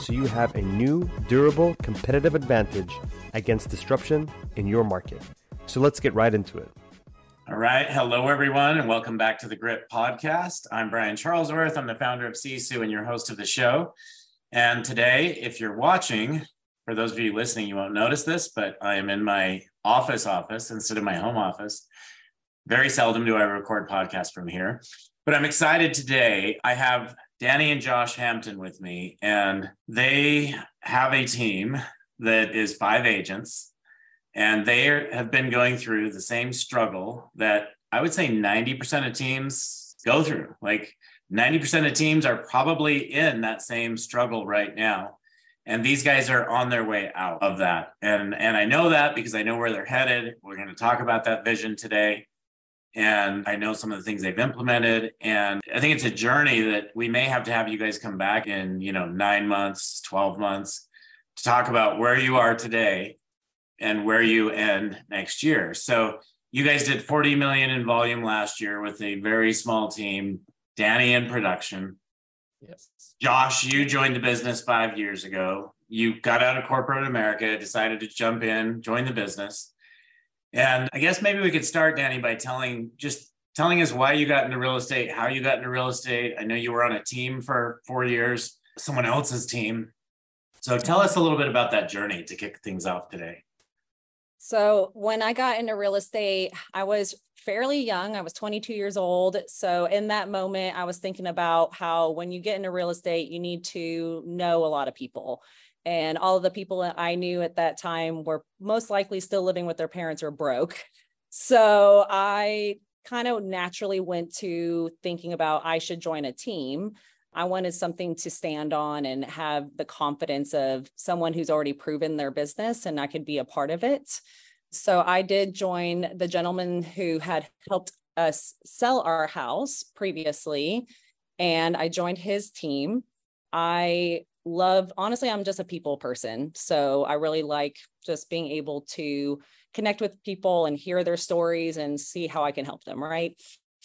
so you have a new, durable, competitive advantage against disruption in your market. So let's get right into it. All right. Hello, everyone, and welcome back to the Grit podcast. I'm Brian Charlesworth. I'm the founder of Sisu and your host of the show. And today, if you're watching, for those of you listening, you won't notice this, but I am in my office office instead of my home office. Very seldom do I record podcasts from here, but I'm excited today. I have Dani and Josh Hampton with me, and they have a team that is five agents, and they have been going through the same struggle that I would say 90% of teams go through. Like 90% of teams are probably in that same struggle right now. And these guys are on their way out of that. And, and I know that because I know where they're headed. We're going to talk about that vision today and I know some of the things they've implemented. And I think it's a journey that we may have to have you guys come back in, you know, nine months, 12 months to talk about where you are today and where you end next year. So you guys did 40 million in volume last year with a very small team, Dani in production. Yes. Josh, you joined the business five years ago. You got out of corporate America, decided to jump in, join the business. And I guess maybe we could start, Dani, by telling just telling us why you got into real estate, how you got into real estate. I know you were on a team for four years, someone else's team. So tell us a little bit about that journey to kick things off today. So, when I got into real estate, I was fairly young. I was 22 years old. So, in that moment, I was thinking about how when you get into real estate, you need to know a lot of people and all of the people that I knew at that time were most likely still living with their parents or broke. So I kind of naturally went to thinking about I should join a team. I wanted something to stand on and have the confidence of someone who's already proven their business and I could be a part of it. So I did join the gentleman who had helped us sell our house previously, and I joined his team. I love honestly i'm just a people person. So i really like just being able to connect with people and hear their stories and see how i can help them right?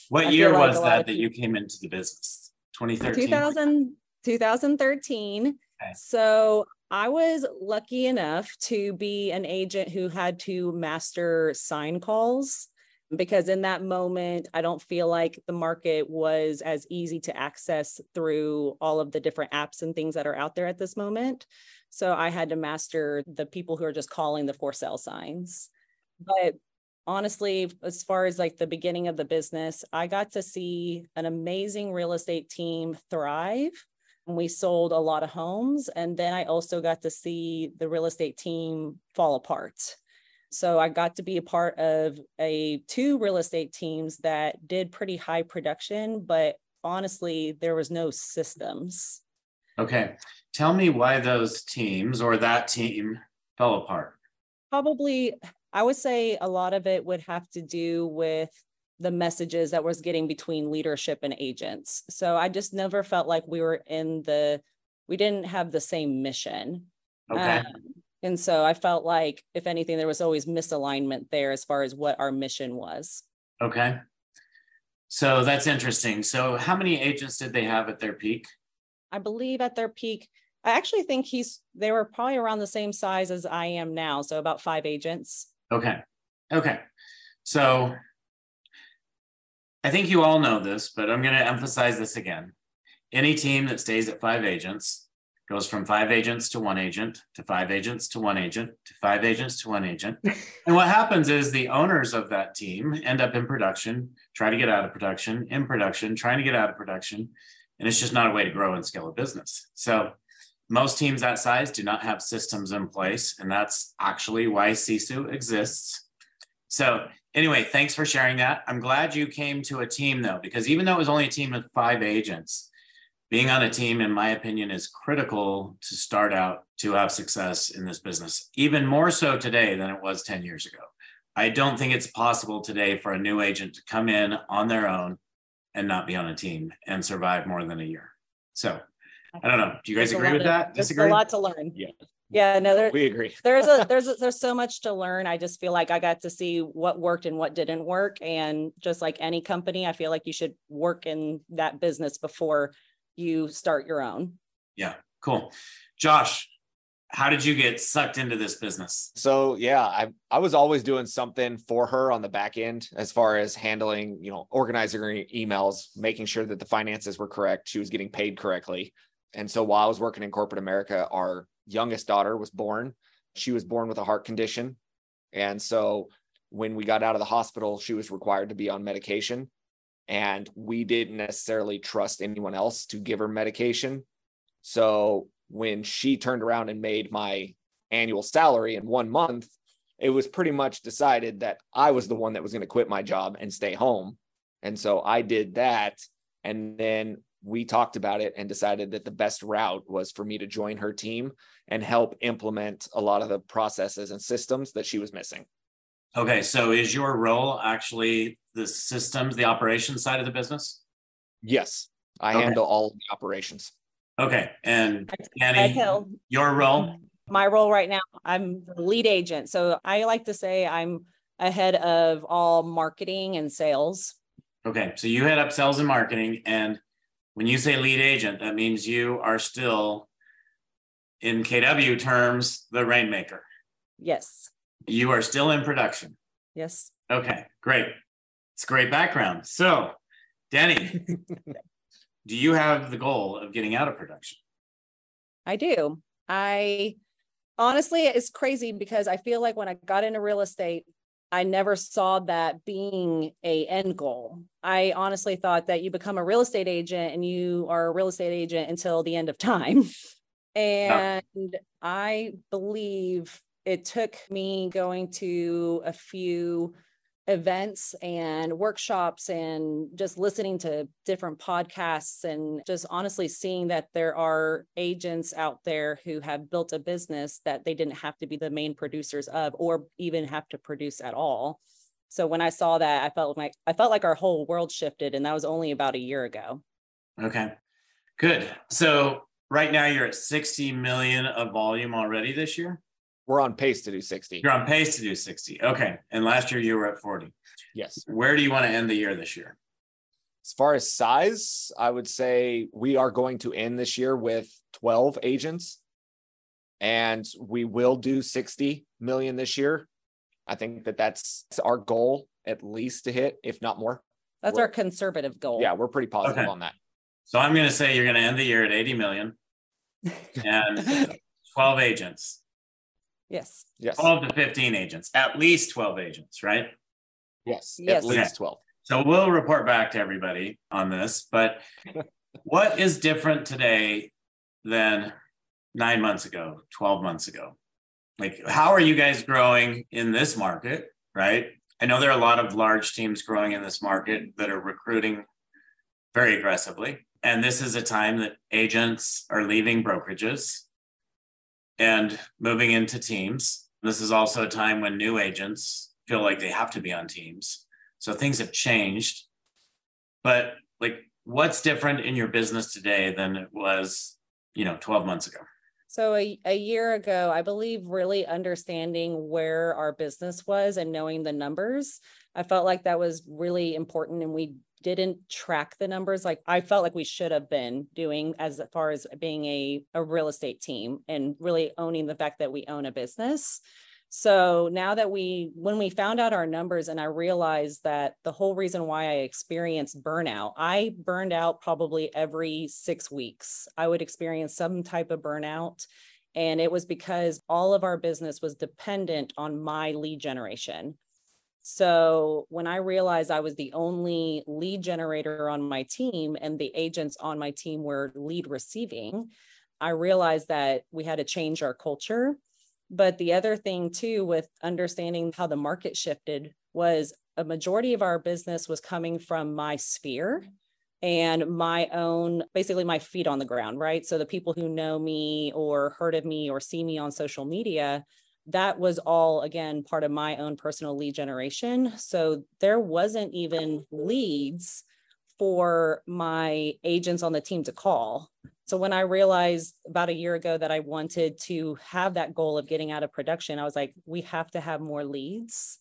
What I year like was that that you came into the business? 2013 2000, 2013 okay. so i was lucky enough to be an agent who had to master sign calls because in that moment, I don't feel like the market was as easy to access through all of the different apps and things that are out there at this moment. So I had to master the people who are just calling the for sale signs. But honestly, as far as like the beginning of the business, I got to see an amazing real estate team thrive. And we sold a lot of homes. And then I also got to see the real estate team fall apart so I got to be a part of a two real estate teams that did pretty high production, but honestly, there was no systems. Okay. Tell me why those teams or that team fell apart. Probably, I would say a lot of it would have to do with the messages that was getting between leadership and agents. So I just never felt like we were in the, we didn't have the same mission. Okay. Um, and so I felt like, if anything, there was always misalignment there as far as what our mission was. Okay. So that's interesting. So, how many agents did they have at their peak? I believe at their peak, I actually think he's, they were probably around the same size as I am now. So, about five agents. Okay. Okay. So, I think you all know this, but I'm going to emphasize this again. Any team that stays at five agents goes from five agents to one agent to five agents to one agent to five agents to one agent. and what happens is the owners of that team end up in production, try to get out of production, in production, trying to get out of production. And it's just not a way to grow and scale a business. So most teams that size do not have systems in place. And that's actually why Sisu exists. So anyway, thanks for sharing that. I'm glad you came to a team though, because even though it was only a team of five agents, being on a team, in my opinion, is critical to start out to have success in this business, even more so today than it was 10 years ago. I don't think it's possible today for a new agent to come in on their own and not be on a team and survive more than a year. So I don't know. Do you guys There's agree with of- that? There's Disagree? a lot to learn. Yeah. Yeah, no, there, We agree. there's a there's a, there's so much to learn. I just feel like I got to see what worked and what didn't work. And just like any company, I feel like you should work in that business before you start your own. Yeah, cool. Josh, how did you get sucked into this business? So yeah, I I was always doing something for her on the back end as far as handling, you know, organizing her emails, making sure that the finances were correct, she was getting paid correctly. And so while I was working in corporate America, our youngest daughter was born. She was born with a heart condition. And so when we got out of the hospital, she was required to be on medication. And we didn't necessarily trust anyone else to give her medication. So when she turned around and made my annual salary in one month, it was pretty much decided that I was the one that was going to quit my job and stay home. And so I did that. And then we talked about it and decided that the best route was for me to join her team and help implement a lot of the processes and systems that she was missing. Okay, so is your role actually the systems, the operations side of the business? Yes, I Okay. handle all of the operations. Okay, and Ed Annie, Hill, your role? my role right now, I'm the lead agent. So I like to say I'm ahead of all marketing and sales. Okay, so you head up sales and marketing, and when you say lead agent, that means you are still, in KW terms, the rainmaker. Yes, You are still in production. yes. Okay, great. It's a great background. So, Denny, do you have the goal of getting out of production? I do. I honestly, it's crazy because I feel like when I got into real estate, I never saw that being a end goal. I honestly thought that you become a real estate agent and you are a real estate agent until the end of time. And I believe it took me going to a few events and workshops and just listening to different podcasts and just honestly seeing that there are agents out there who have built a business that they didn't have to be the main producers of or even have to produce at all. So when I saw that, I felt like I felt like our whole world shifted and that was only about a year ago. Okay, good. So, right now you're at 60 million of volume already this year. We're on pace to do 60. You're on pace to do 60. Okay. And last year you were at 40. Yes. Where do you want to end the year this year? As far as size, I would say we are going to end this year with 12 agents and we will do 60 million this year. I think that that's our goal at least to hit, if not more. That's Well- our conservative goal. Yeah, we're pretty positive Okay. on that. So I'm going to say you're going to end the year at 80 million and 12 agents, Yes. Yes. 12 to 15 agents, at least 12 agents, right? Yes. Yes. At least 12. So we'll report back to everybody on this. But what is different today than nine months ago, 12 months ago? Like, how are you guys growing in this market, right? I know there are a lot of large teams growing in this market that are recruiting very aggressively. And this is a time that agents are leaving brokerages and moving into teams. This is also a time when new agents feel like they have to be on teams. So things have changed. But like what's different in your business today than it was, you know, 12 months ago? So a, a year ago, I believe really understanding where our business was and knowing the numbers, I felt like that was really important and we didn't track the numbers like I felt like we should have been doing as far as being a, a real estate team and really owning the fact that we own a business. So now that we, when we found out our numbers and I realized that the whole reason why I experienced burnout, I burned out probably every six weeks. I would experience some type of burnout. And it was because all of our business was dependent on my lead generation. So when I realized I was the only lead generator on my team and the agents on my team were lead receiving, I realized that we had to change our culture. But the other thing too, with understanding how the market shifted, was a majority of our business was coming from my sphere. and my own basically my feet on the ground right so the people who know me or heard of me or see me on social media that was all again part of my own personal lead generation. So there wasn't even leads for my agents on the team to call. So when i realized about a year ago that i wanted to have that goal of getting out of production i was like we have to have more leads.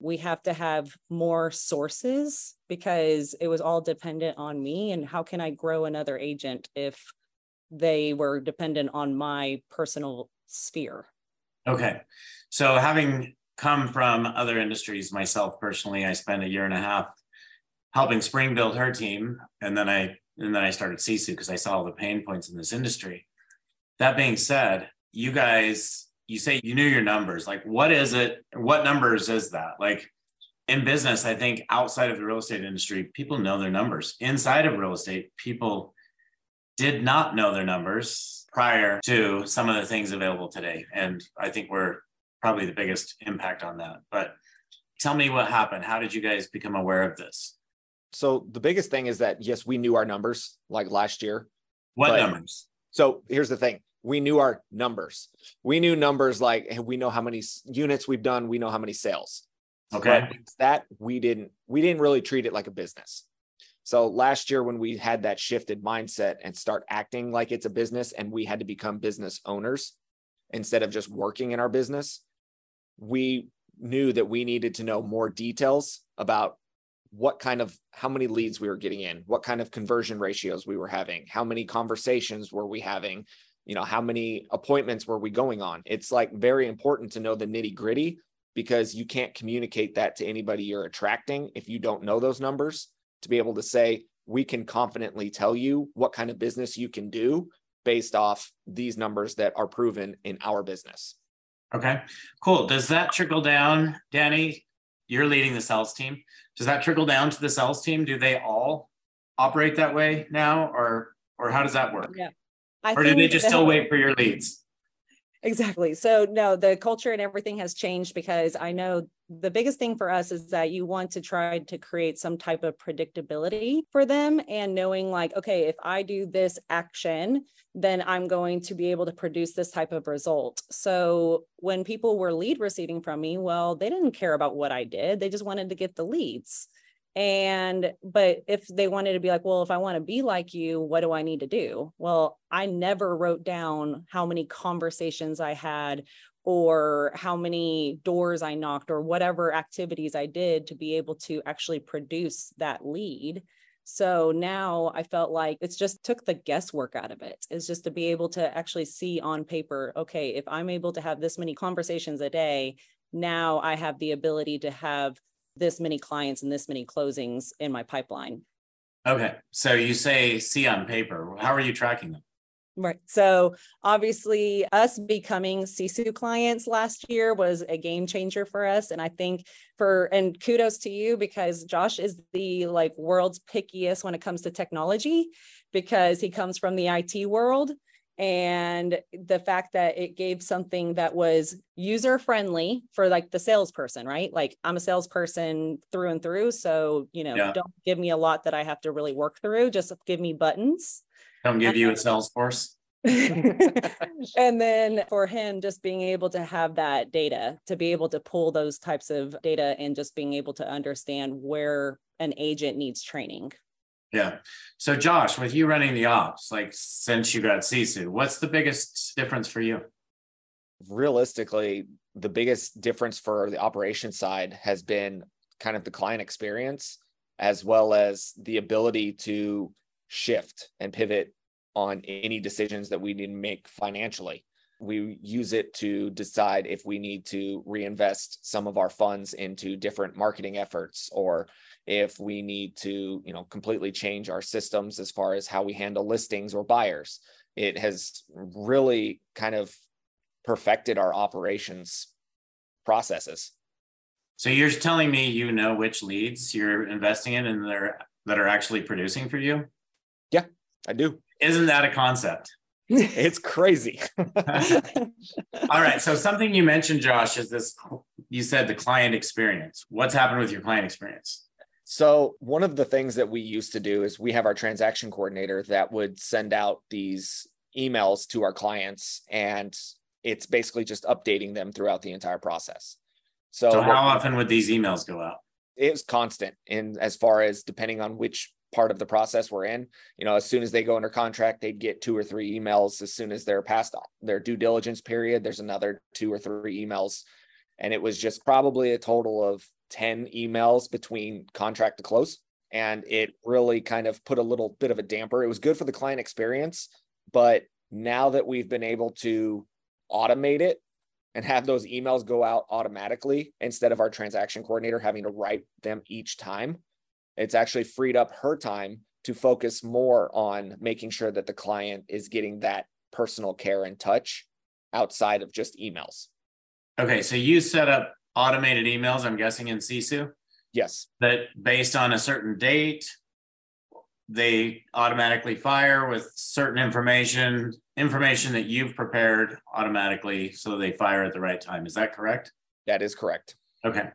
We have to have more sources because it was all dependent on me and how can i grow another agent if they were dependent on my personal sphere okay so having come from other industries myself personally i spent a year and a half helping spring build her team and then i and then i started sisu because i saw all the pain points in this industry that being said you guys you say you knew your numbers. Like, what is it? What numbers is that? Like, in business, I think outside of the real estate industry, people know their numbers. Inside of real estate, people did not know their numbers prior to some of the things available today. And I think we're probably the biggest impact on that. But tell me what happened. How did you guys become aware of this? So the biggest thing is that yes, we knew our numbers like last year. What numbers? So here's the thing we knew our numbers. We knew numbers like we know how many units we've done, we know how many sales. Okay. But that we didn't we didn't really treat it like a business. So last year when we had that shifted mindset and start acting like it's a business and we had to become business owners instead of just working in our business, we knew that we needed to know more details about what kind of how many leads we were getting in, what kind of conversion ratios we were having, how many conversations were we having, you know how many appointments were we going on. It's like very important to know the nitty gritty because you can't communicate that to anybody you're attracting if you don't know those numbers to be able to say we can confidently tell you what kind of business you can do based off these numbers that are proven in our business. Okay cool. Does that trickle down Dani? You're leading the sales team. Does that trickle down to the sales team? Do they all operate that way now or or how does that work? Yeah. I or do they just still wait for your leads? Exactly. So no, the culture and everything has changed because I know the biggest thing for us is that you want to try to create some type of predictability for them and knowing like okay if i do this action then i'm going to be able to produce this type of result. So when people were lead receiving from me well they didn't care about what i did. They just wanted to get the leads and, but if they wanted to be like, well, if I want to be like you, what do I need to do? Well, I never wrote down how many conversations I had or how many doors I knocked or whatever activities I did to be able to actually produce that lead. So now I felt like it's just took the guesswork out of it. It's just to be able to actually see on paper, okay, if I'm able to have this many conversations a day, now I have the ability to have this many clients and this many closings in my pipeline. Okay. So you say see on paper. How are you tracking them? Right. So obviously, us becoming Sisu clients last year was a game changer for us. And I think for, and kudos to you because Josh is the like world's pickiest when it comes to technology because he comes from the IT world and the fact that it gave something that was user friendly for like the salesperson right? Like i'm a salesperson through and through so you know yeah. don't give me a lot that i have to really work through just give me buttons. Don't give you a salesforce? And then for him just being able to have that data to be able to pull those types of data and just being able to understand where an agent needs training yeah. So Josh, with you running the ops, like since you got Sisu, what's the biggest difference for you? Realistically, the biggest difference for the operation side has been kind of the client experience as well as the ability to shift and pivot on any decisions that we need to make financially. We use it to decide if we need to reinvest some of our funds into different marketing efforts or if we need to you know completely change our systems as far as how we handle listings or buyers. It has really kind of perfected our operations processes. So you're telling me you know which leads you're investing in and they're that are actually producing for you? Yeah i do. Isn't that a concept? It's crazy. All right so something you mentioned josh is this you said the client experience. What's happened with your client experience So, one of the things that we used to do is we have our transaction coordinator that would send out these emails to our clients, and it's basically just updating them throughout the entire process. So, so how often would these emails go out? It was constant and as far as depending on which part of the process we're in. You know, as soon as they go under contract, they'd get two or three emails. As soon as they're past their due diligence period, there's another two or three emails. And it was just probably a total of 10 emails between contract to close. And it really kind of put a little bit of a damper. It was good for the client experience. But now that we've been able to automate it and have those emails go out automatically instead of our transaction coordinator having to write them each time. It's actually freed up her time to focus more on making sure that the client is getting that personal care and touch outside of just emails. Okay, so you set up automated emails, I'm guessing in Sisu? Yes. That based on a certain date, they automatically fire with certain information information that you've prepared automatically so they fire at the right time. Is that correct? That is correct. Okay.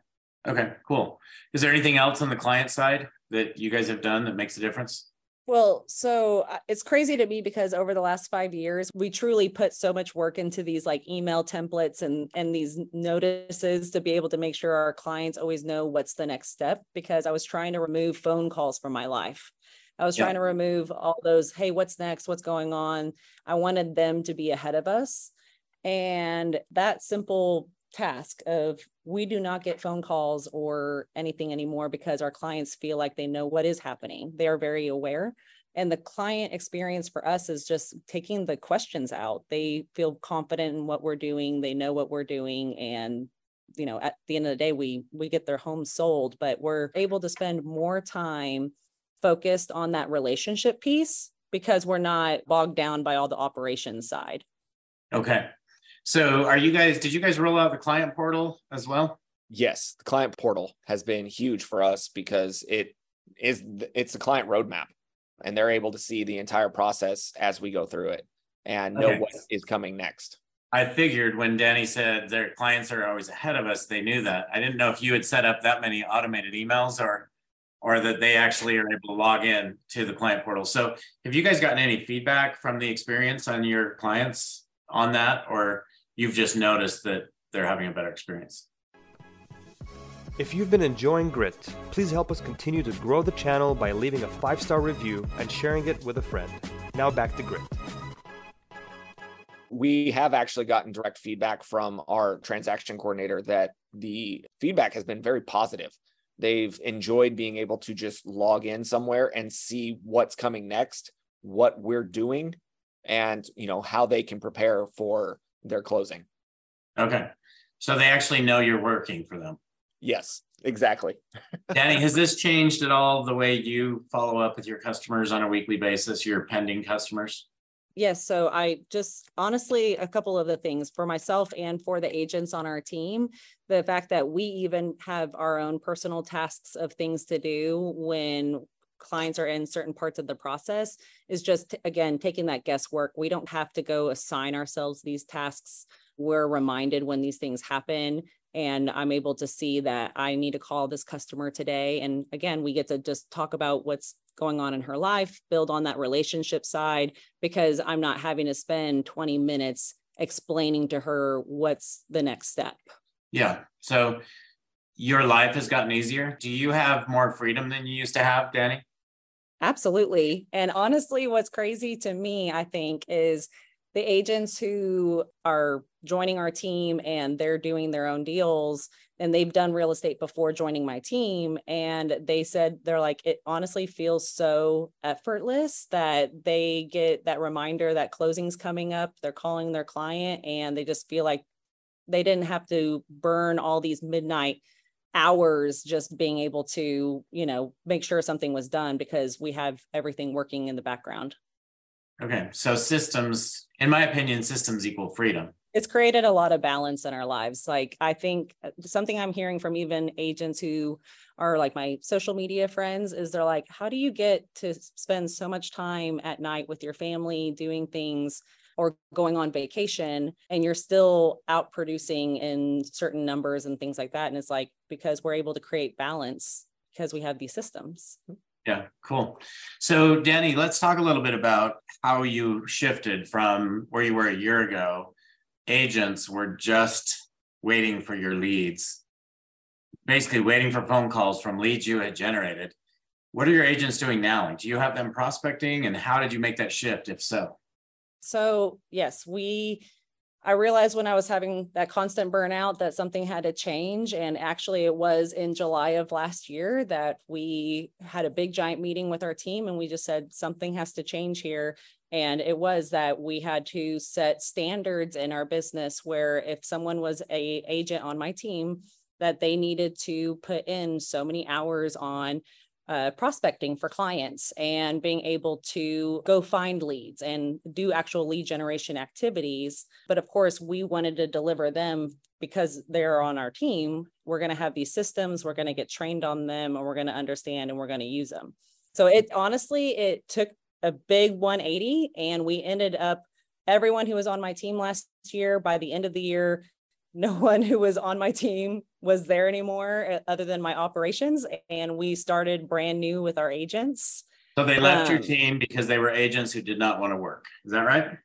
Okay, cool. Is there anything else on the client side that you guys have done that makes a difference? Well, so uh, it's crazy to me because over the last 5 years we truly put so much work into these like email templates and and these notices to be able to make sure our clients always know what's the next step because I was trying to remove phone calls from my life. I was trying to remove all those, hey, what's next? What's going on? I wanted them to be ahead of us. And that simple task of we do not get phone calls or anything anymore because our clients feel like they know what is happening. They are very aware. And the client experience for us is just taking the questions out. They feel confident in what we're doing, they know what we're doing. And you know at the end of the day we we get their home sold but we're able to spend more time focused on that relationship piece because we're not bogged down by all the operations side. Okay. So are you guys, did you guys roll out the client portal as well? Yes, the client portal has been huge for us because it is it's the client roadmap and they're able to see the entire process as we go through it and know okay. what is coming next. I figured when Dani said their clients are always ahead of us, they knew that. I didn't know if you had set up that many automated emails or or that they actually are able to log in to the client portal. So have you guys gotten any feedback from the experience on your clients on that, or you've just noticed that they're having a better experience? If you've been enjoying Grit, please help us continue to grow the channel by leaving a five star review and sharing it with a friend. Now back to Grit. We have actually gotten direct feedback from our transaction coordinator that the feedback has been very positive. They've enjoyed being able to just log in somewhere and see what's coming next, what we're doing, and you know how they can prepare for their closing. Okay. So they actually know you're working for them. Yes, exactly. Dani, has this changed at all the way you follow up with your customers on a weekly basis, your pending customers? Yes. So I just honestly, a couple of the things for myself and for the agents on our team, the fact that we even have our own personal tasks of things to do when clients are in certain parts of the process is just again taking that guesswork we don't have to go assign ourselves these tasks we're reminded when these things happen and i'm able to see that i need to call this customer today and again we get to just talk about what's going on in her life, build on that relationship side because I'm not having to spend 20 minutes explaining to her what's the next step. Yeah. So your life has gotten easier. Do you have more freedom than you used to have, Dani? Absolutely. And honestly, what's crazy to me, I think, is the agents who are joining our team and they're doing their own deals and they've done real estate before joining my team and they said they're like it honestly feels so effortless that they get that reminder that closing's coming up they're calling their client and they just feel like they didn't have to burn all these midnight hours just being able to you know make sure something was done because we have everything working in the background okay so systems in my opinion systems equal freedom it's created a lot of balance in our lives. Like I think uh, something I'm hearing from even agents who are like my social media friends is they're like, how do you get to spend so much time at night with your family doing things or going on vacation and you're still out producing in certain numbers and things like that? And it's like because we're able to create balance because we have these systems. Mm-hmm. Yeah, cool. So, Dani, let's talk a little bit about how you shifted from where you were a year ago. Agents were just waiting for your leads, basically waiting for phone calls from leads you had generated. What are your agents doing now? Do you have them prospecting and how did you make that shift, if so? So, yes, we I realized when I was having that constant burnout that something had to change. And actually, it was in July of last year that we had a big giant meeting with our team and we just said something has to change here. And it was that we had to set standards in our business where if someone was a agent on my team, that they needed to put in so many hours on uh, prospecting for clients and being able to go find leads and do actual lead generation activities. But of course, we wanted to deliver them because they're on our team. We're going to have these systems, we're going to get trained on them, and we're going to understand and we're going to use them. So it honestly, it took a big 180, and we ended up everyone who was on my team last year by the end of the year no one who was on my team was there anymore uh, other than my operations and we started brand new with our agents. So they left um, your team because they were agents who did not want to work. Is that right?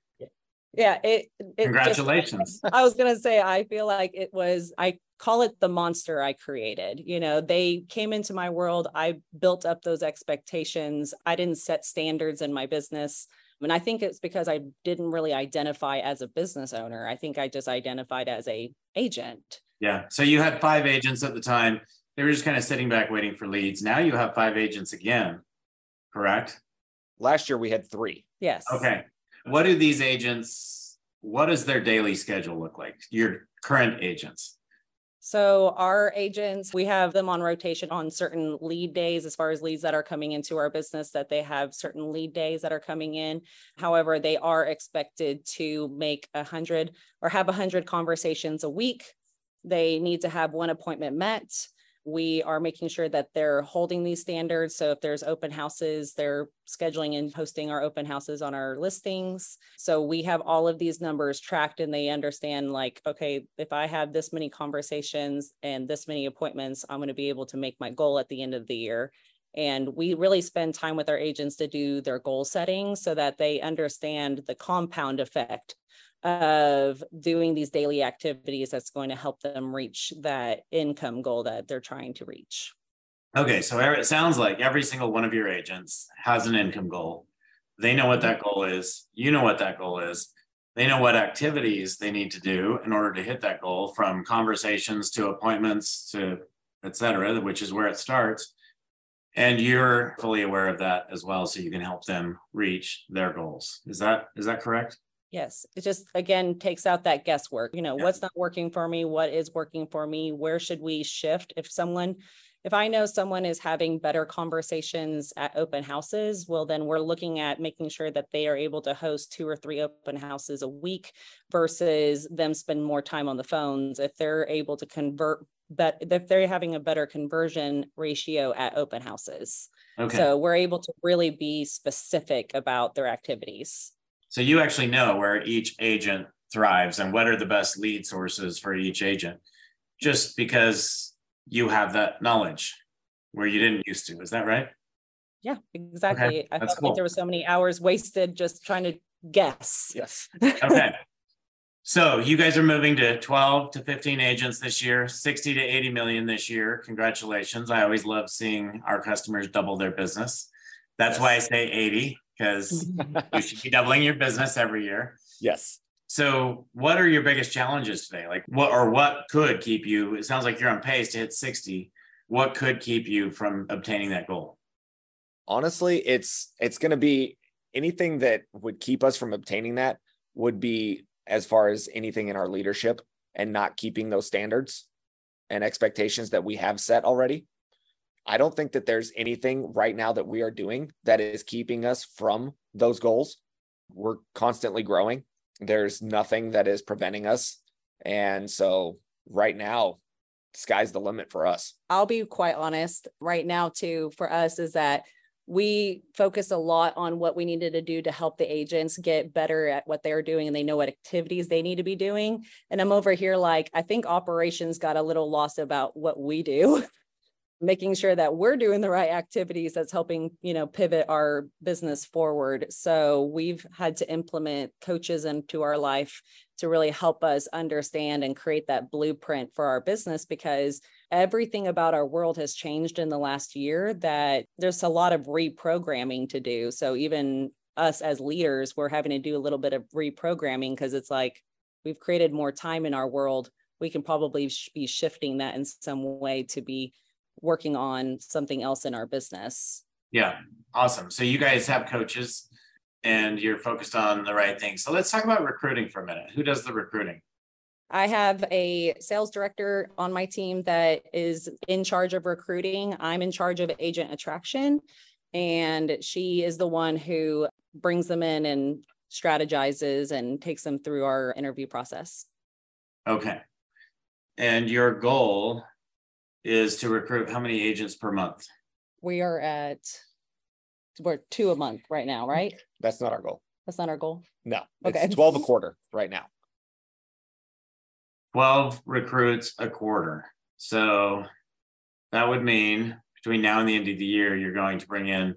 Yeah it, it congratulations. Just, i was going to say i feel like it was i call it the monster i created. You know they came into my world i built up those expectations. I didn't set standards in my business. And I think it's because I didn't really identify as a business owner. I think I just identified as a agent. Yeah. So you had five agents at the time. They were just kind of sitting back waiting for leads. Now you have five agents again, correct? Last year we had three. Yes. Okay. What do these agents, what does their daily schedule look like? Your current agents? So our agents, we have them on rotation on certain lead days as far as leads that are coming into our business that they have certain lead days that are coming in. However, they are expected to make a hundred or have a hundred conversations a week. They need to have one appointment met we are making sure that they're holding these standards. So if there's open houses, they're scheduling and posting our open houses on our listings. So we have all of these numbers tracked and they understand like, okay, if I have this many conversations and this many appointments, I'm going to be able to make my goal at the end of the year. And we really spend time with our agents to do their goal setting so that they understand the compound effect of doing these daily activities that's going to help them reach that income goal that they're trying to reach. Okay, so it sounds like every single one of your agents has an income goal. They know what that mm-hmm. goal is. You know what that goal is. They know what activities they need to do in order to hit that goal from conversations to appointments to et cetera, which is where it starts. And you're fully aware of that as well. So you can help them reach their goals. Is that is that correct? Yes, it just again takes out that guesswork. You know, yeah. what's not working for me? What is working for me? Where should we shift? If someone, if I know someone is having better conversations at open houses, well, then we're looking at making sure that they are able to host two or three open houses a week versus them spend more time on the phones. If they're able to convert, but if they're having a better conversion ratio at open houses. Okay. So we're able to really be specific about their activities. So you actually know where each agent thrives and what are the best lead sources for each agent, just because you have that knowledge where you didn't used to. Is that right? Yeah, exactly. Okay, I felt cool. like there were so many hours wasted just trying to guess. Yes. okay. So you guys are moving to 12 to 15 agents this year, 60 to 80 million this year. Congratulations. I always love seeing our customers double their business. That's yes. why I say 80 because mm-hmm. you should be doubling your business every year. Yes. So, what are your biggest challenges today? Like, what or what could keep you? It sounds like you're on pace to hit 60. What could keep you from obtaining that goal? Honestly, it's it's going to be anything that would keep us from obtaining that would be as far as anything in our leadership and not keeping those standards and expectations that we have set already. I don't think that there's anything right now that we are doing that is keeping us from those goals. We're constantly growing. There's nothing that is preventing us. And so right now, sky's the limit for us. I'll be quite honest right now, too, for us is that we focus a lot on what we needed to do to help the agents get better at what they're doing and they know what activities they need to be doing. And I'm over here like, I think operations got a little lost about what we do. making sure that we're doing the right activities that's helping you know pivot our business forward. So we've had to implement coaches into our life to really help us understand and create that blueprint for our business because everything about our world has changed in the last year that there's a lot of reprogramming to do. So even us as leaders we're having to do a little bit of reprogramming because it's like we've created more time in our world. We can probably be shifting that in some way to be working on something else in our business. Yeah, awesome. So you guys have coaches and you're focused on the right thing. So let's talk about recruiting for a minute. Who does the recruiting? I have a sales director on my team that is in charge of recruiting. I'm in charge of agent attraction, and she is the one who brings them in and strategizes and takes them through our interview process. Okay. And your goal is to recruit how many agents per month? We are at we're two a month right now, right? That's not our goal. That's not our goal. No. Okay. It's 12 a quarter right now. 12 recruits a quarter. So that would mean between now and the end of the year, you're going to bring in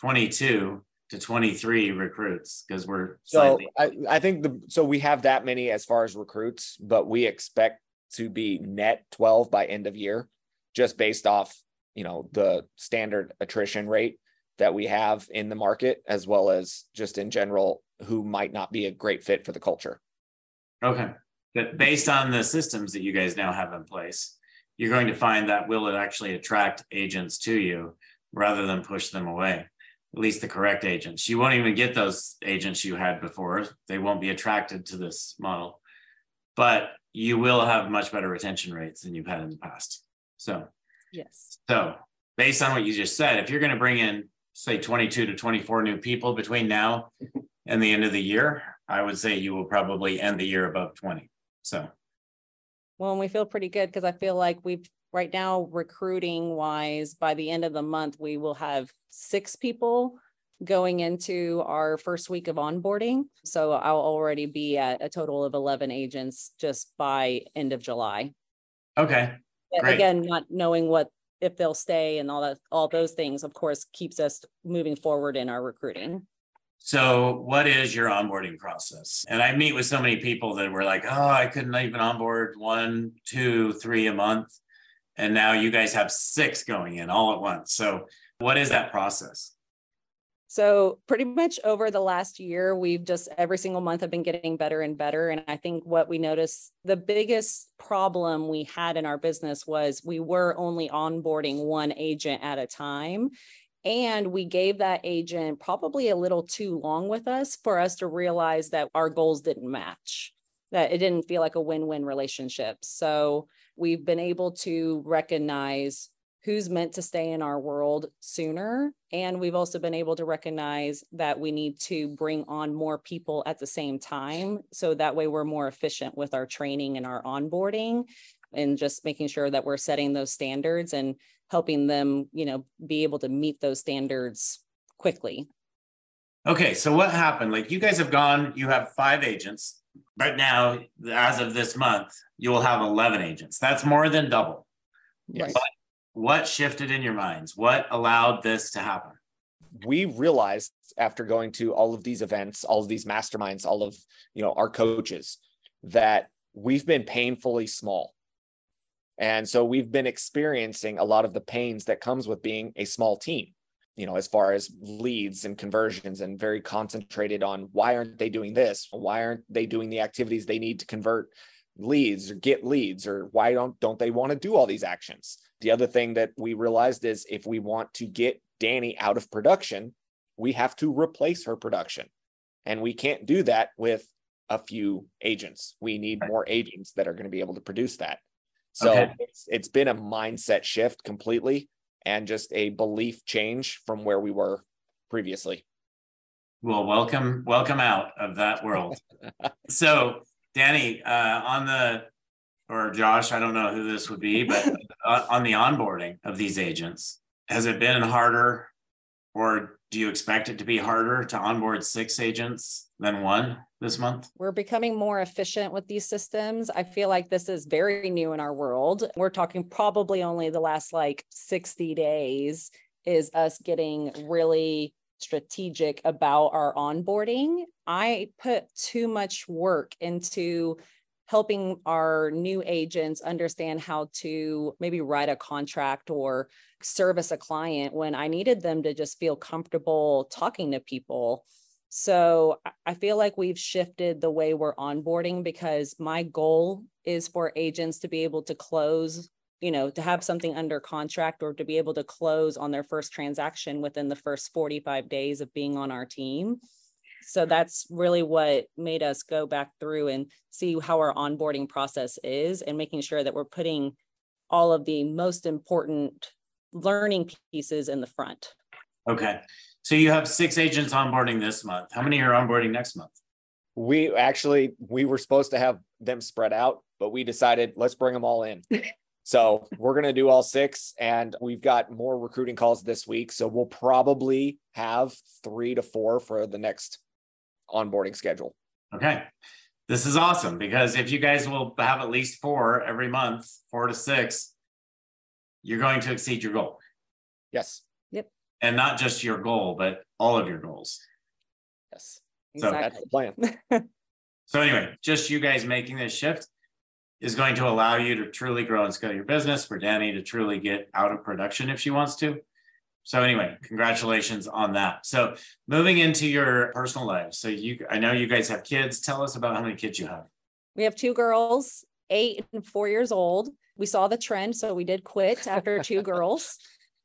22 to 23 recruits because we're so I, I think the so we have that many as far as recruits, but we expect to be net 12 by end of year, just based off, you know, the standard attrition rate that we have in the market, as well as just in general, who might not be a great fit for the culture. Okay. But based on the systems that you guys now have in place, you're going to find that will it actually attract agents to you rather than push them away at least the correct agents. You won't even get those agents you had before. They won't be attracted to this model. But you will have much better retention rates than you've had in the past. So, yes. So, based on what you just said, if you're going to bring in, say, 22 to 24 new people between now and the end of the year, I would say you will probably end the year above 20. So, well, and we feel pretty good because I feel like we've right now, recruiting wise, by the end of the month, we will have six people going into our first week of onboarding. So I'll already be at a total of 11 agents just by end of July. Okay. Great. Again, not knowing what if they'll stay and all that all those things of course keeps us moving forward in our recruiting. So, what is your onboarding process? And I meet with so many people that were like, "Oh, I couldn't even onboard one, two, three a month," and now you guys have six going in all at once. So, what is that process? So, pretty much over the last year, we've just every single month have been getting better and better. And I think what we noticed the biggest problem we had in our business was we were only onboarding one agent at a time. And we gave that agent probably a little too long with us for us to realize that our goals didn't match, that it didn't feel like a win win relationship. So, we've been able to recognize who's meant to stay in our world sooner. And we've also been able to recognize that we need to bring on more people at the same time. So that way we're more efficient with our training and our onboarding and just making sure that we're setting those standards and helping them, you know, be able to meet those standards quickly. Okay, so what happened? Like you guys have gone, you have five agents, but now as of this month, you will have 11 agents. That's more than double. Yes. But what shifted in your minds? What allowed this to happen? We realized after going to all of these events, all of these masterminds, all of you know our coaches, that we've been painfully small. And so we've been experiencing a lot of the pains that comes with being a small team, you know, as far as leads and conversions and very concentrated on why aren't they doing this? Why aren't they doing the activities they need to convert leads or get leads or why don't don't they want to do all these actions? The other thing that we realized is if we want to get Dani out of production, we have to replace her production. And we can't do that with a few agents. We need more agents that are going to be able to produce that. So okay. it's, it's been a mindset shift completely and just a belief change from where we were previously. Well, welcome, welcome out of that world. so, Dani, uh, on the or Josh, I don't know who this would be, but on the onboarding of these agents, has it been harder or do you expect it to be harder to onboard six agents than one this month? We're becoming more efficient with these systems. I feel like this is very new in our world. We're talking probably only the last like 60 days is us getting really strategic about our onboarding. I put too much work into helping our new agents understand how to maybe write a contract or service a client when I needed them to just feel comfortable talking to people. So I feel like we've shifted the way we're onboarding because my goal is for agents to be able to close, you know, to have something under contract or to be able to close on their first transaction within the first 45 days of being on our team. So that's really what made us go back through and see how our onboarding process is and making sure that we're putting all of the most important learning pieces in the front. Okay. So you have six agents onboarding this month. How many are onboarding next month? We actually we were supposed to have them spread out, but we decided let's bring them all in. so we're gonna do all six, and we've got more recruiting calls this week. So we'll probably have three to four for the next onboarding schedule. Okay. This is awesome because if you guys will have at least four every month, four to six, you're going to exceed your goal. Yes. Yep. And not just your goal, but all of your goals. Yes. So Exactly. That's the plan. So anyway, just you guys making this shift is going to allow you to truly grow and scale your business for Dani to truly get out of production if she wants to. So anyway, congratulations on that. So moving into your personal life. So you I know you guys have kids. Tell us about how many kids you have. We have two girls, eight and four years old. We saw the trend, so we did quit after two girls.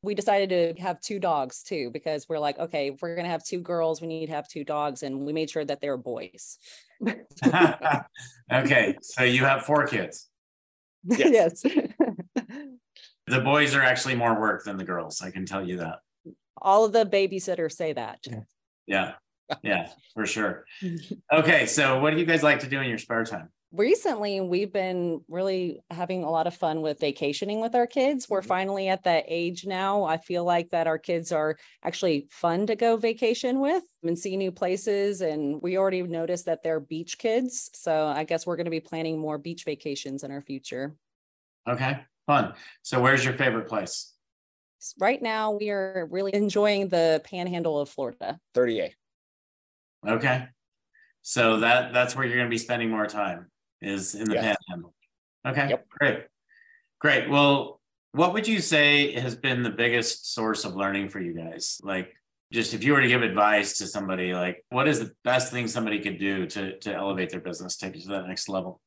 We decided to have two dogs too, because we're like, okay, if we're going to have two girls, we need to have two dogs. And we made sure that they're boys. okay, so you have four kids. Yes. The boys are actually more work than the girls. I can tell you that. All of the babysitters say that. Yeah. Yeah, for sure. Okay, so what do you guys like to do in your spare time? recently we've been really having a lot of fun with vacationing with our kids we're Mhm. finally at that age now i feel like that our kids are actually fun to go vacation with and see new places and we already noticed that they're beach kids so i guess we're going to be planning more beach vacations in our future Okay, fun. So where's your favorite place? right now we are really enjoying the panhandle of florida 30A. Okay. So that that's where you're going to be spending more time is in the Yes. panhandle. Okay, Yep. great. Great. Well, what would you say has been the biggest source of learning for you guys? Like just if you were to give advice to somebody, like what is the best thing somebody could do to to elevate their business, take it to that next level?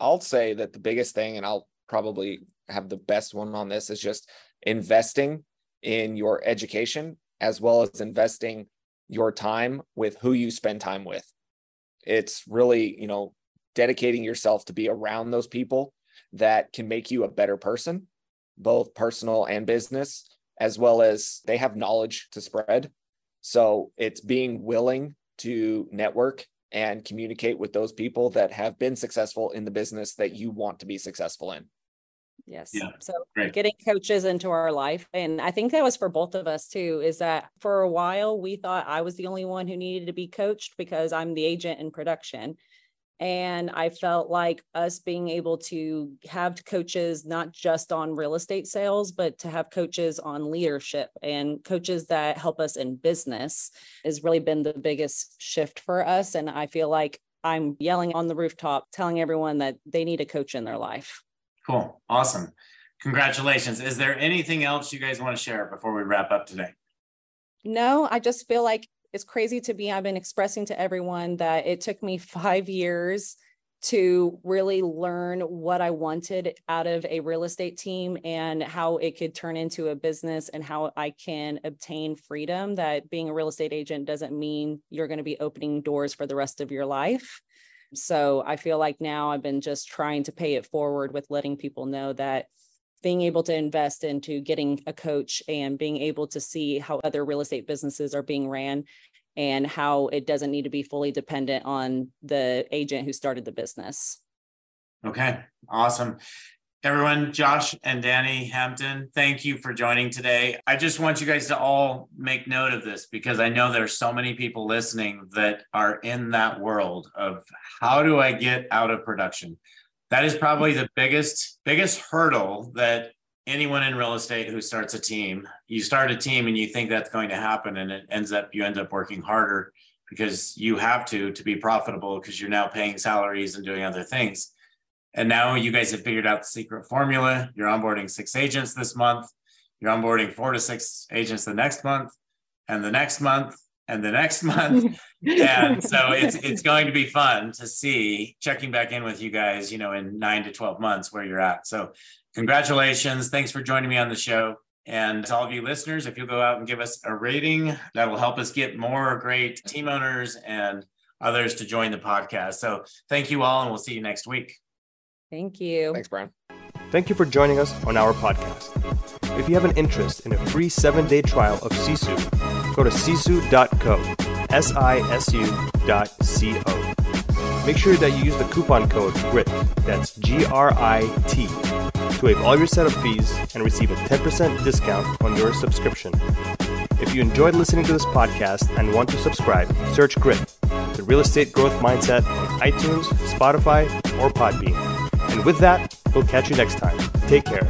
I'll say that the biggest thing, and I'll probably have the best one on this, is just investing in your education as well as investing your time with who you spend time with. It's really, you know, dedicating yourself to be around those people that can make you a better person, both personal and business, as well as they have knowledge to spread. So it's being willing to network and communicate with those people that have been successful in the business that you want to be successful in. Yes. Yeah, So great. getting coaches into our life. And I think that was for both of us too, is that for a while we thought I was the only one who needed to be coached because I'm the agent in production. And I felt like us being able to have coaches, not just on real estate sales, but to have coaches on leadership and coaches that help us in business has really been the biggest shift for us. And I feel like I'm yelling on the rooftop, telling everyone that they need a coach in their life. Cool. Awesome. Congratulations. Is there anything else you guys want to share before we wrap up today? No, I just feel like it's crazy to be. I've been expressing to everyone that it took me five years to really learn what I wanted out of a real estate team and how it could turn into a business and how I can obtain freedom. That being a real estate agent doesn't mean you're going to be opening doors for the rest of your life. So I feel like now I've been just trying to pay it forward with letting people know that being able to invest into getting a coach and being able to see how other real estate businesses are being ran and how it doesn't need to be fully dependent on the agent who started the business. Okay, awesome. Everyone, Josh and Dani Hampton, thank you for joining today. I just want you guys to all make note of this because I know there's so many people listening that are in that world of how do I get out of production? That is probably the biggest biggest hurdle that anyone in real estate who starts a team, you start a team and you think that's going to happen and it ends up you end up working harder because you have to to be profitable because you're now paying salaries and doing other things and now you guys have figured out the secret formula. You're onboarding six agents this month. You're onboarding four to six agents the next month, and the next month, and the next month. and so it's it's going to be fun to see checking back in with you guys, you know, in nine to 12 months where you're at. So congratulations. Thanks for joining me on the show. And to all of you listeners, if you'll go out and give us a rating, that will help us get more great team owners and others to join the podcast. So thank you all, and we'll see you next week. Thank you. Thanks, Brian. Thank you for joining us on our podcast. If you have an interest in a free seven day trial of Sisu, go to sisu.co, S I S U dot C O. Make sure that you use the coupon code GRIT, that's G R I T, to waive all your setup fees and receive a 10% discount on your subscription. If you enjoyed listening to this podcast and want to subscribe, search GRIT, the real estate growth mindset on iTunes, Spotify, or Podbean. And with that, we'll catch you next time. Take care.